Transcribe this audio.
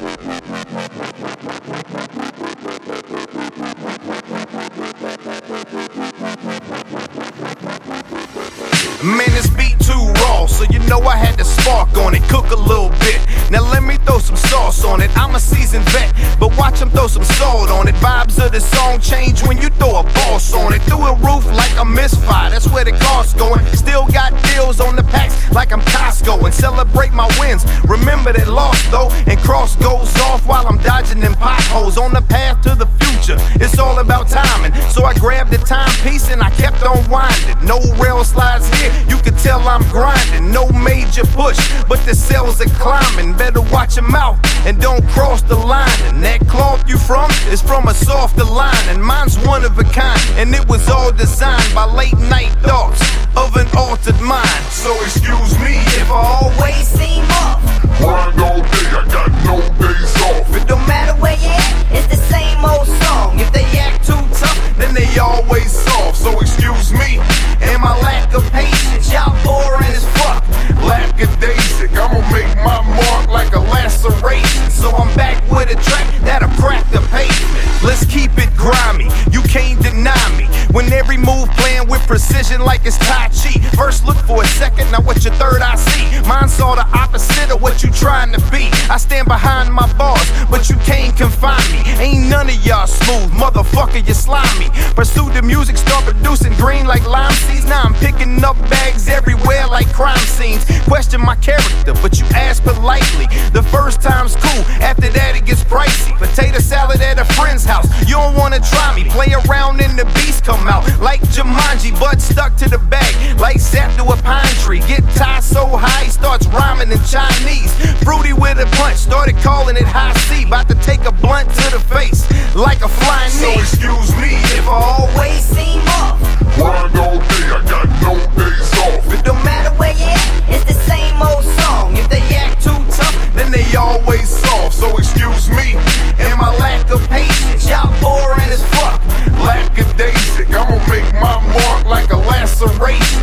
Man, this beat too raw, so you know I had to spark on it, cook a little bit. Now let me throw some sauce on it. I'm a seasoned vet, but watch him throw some salt on it. Vibes of the song change when you throw a boss on it. Through a roof like a misfire, that's where the cost going. Still got deals on the packs celebrate my wins. Remember that loss though, and cross goes off while I'm dodging them potholes on the path to the future. It's all about timing, so I grabbed the timepiece and I kept on winding. No rail slides here, you can tell I'm grinding. No major push, but the cells are climbing. Better watch your mouth and don't cross the line. And that cloth you from is from a softer line, and mine's one of a kind. And it was all designed by late night thoughts always soft. So excuse me and my lack of patience. Y'all boring as fuck. Lackadaisic, I'ma make my mark like a laceration. So I'm back with a track that'll crack the pavement. Let's keep it grimy, you can't deny me. When every move playing with precision like it's Tai Chi. First look for a second, now what your third eye see? Mine saw the opposite of what you trying to be. I stand behind my you can't confine me. Ain't none of y'all smooth, motherfucker, you slimy. Pursue the music, start producing green like lime seeds. Now I'm picking up bags everywhere like crime scenes. Question my character, but you ask politely. The first time's cool, after that it gets pricey. Potato salad at a friend's house, you don't wanna try me. Play around and the beast come out like Jumanji, butt stuck to the bag like sap to a country. Get tied so high, starts rhyming in Chinese. Fruity with a punch, started calling it high C. About to take a blunt to the face, like a flying knee. So excuse me if I always seem off. Grind all day, I got no days off. It don't matter where you at, it's the same old song. If they act too tough, then they always soft. So excuse me and my lack of patience. Y'all boring as fuck. Lackadaisic, I'ma make my mark like a laceration.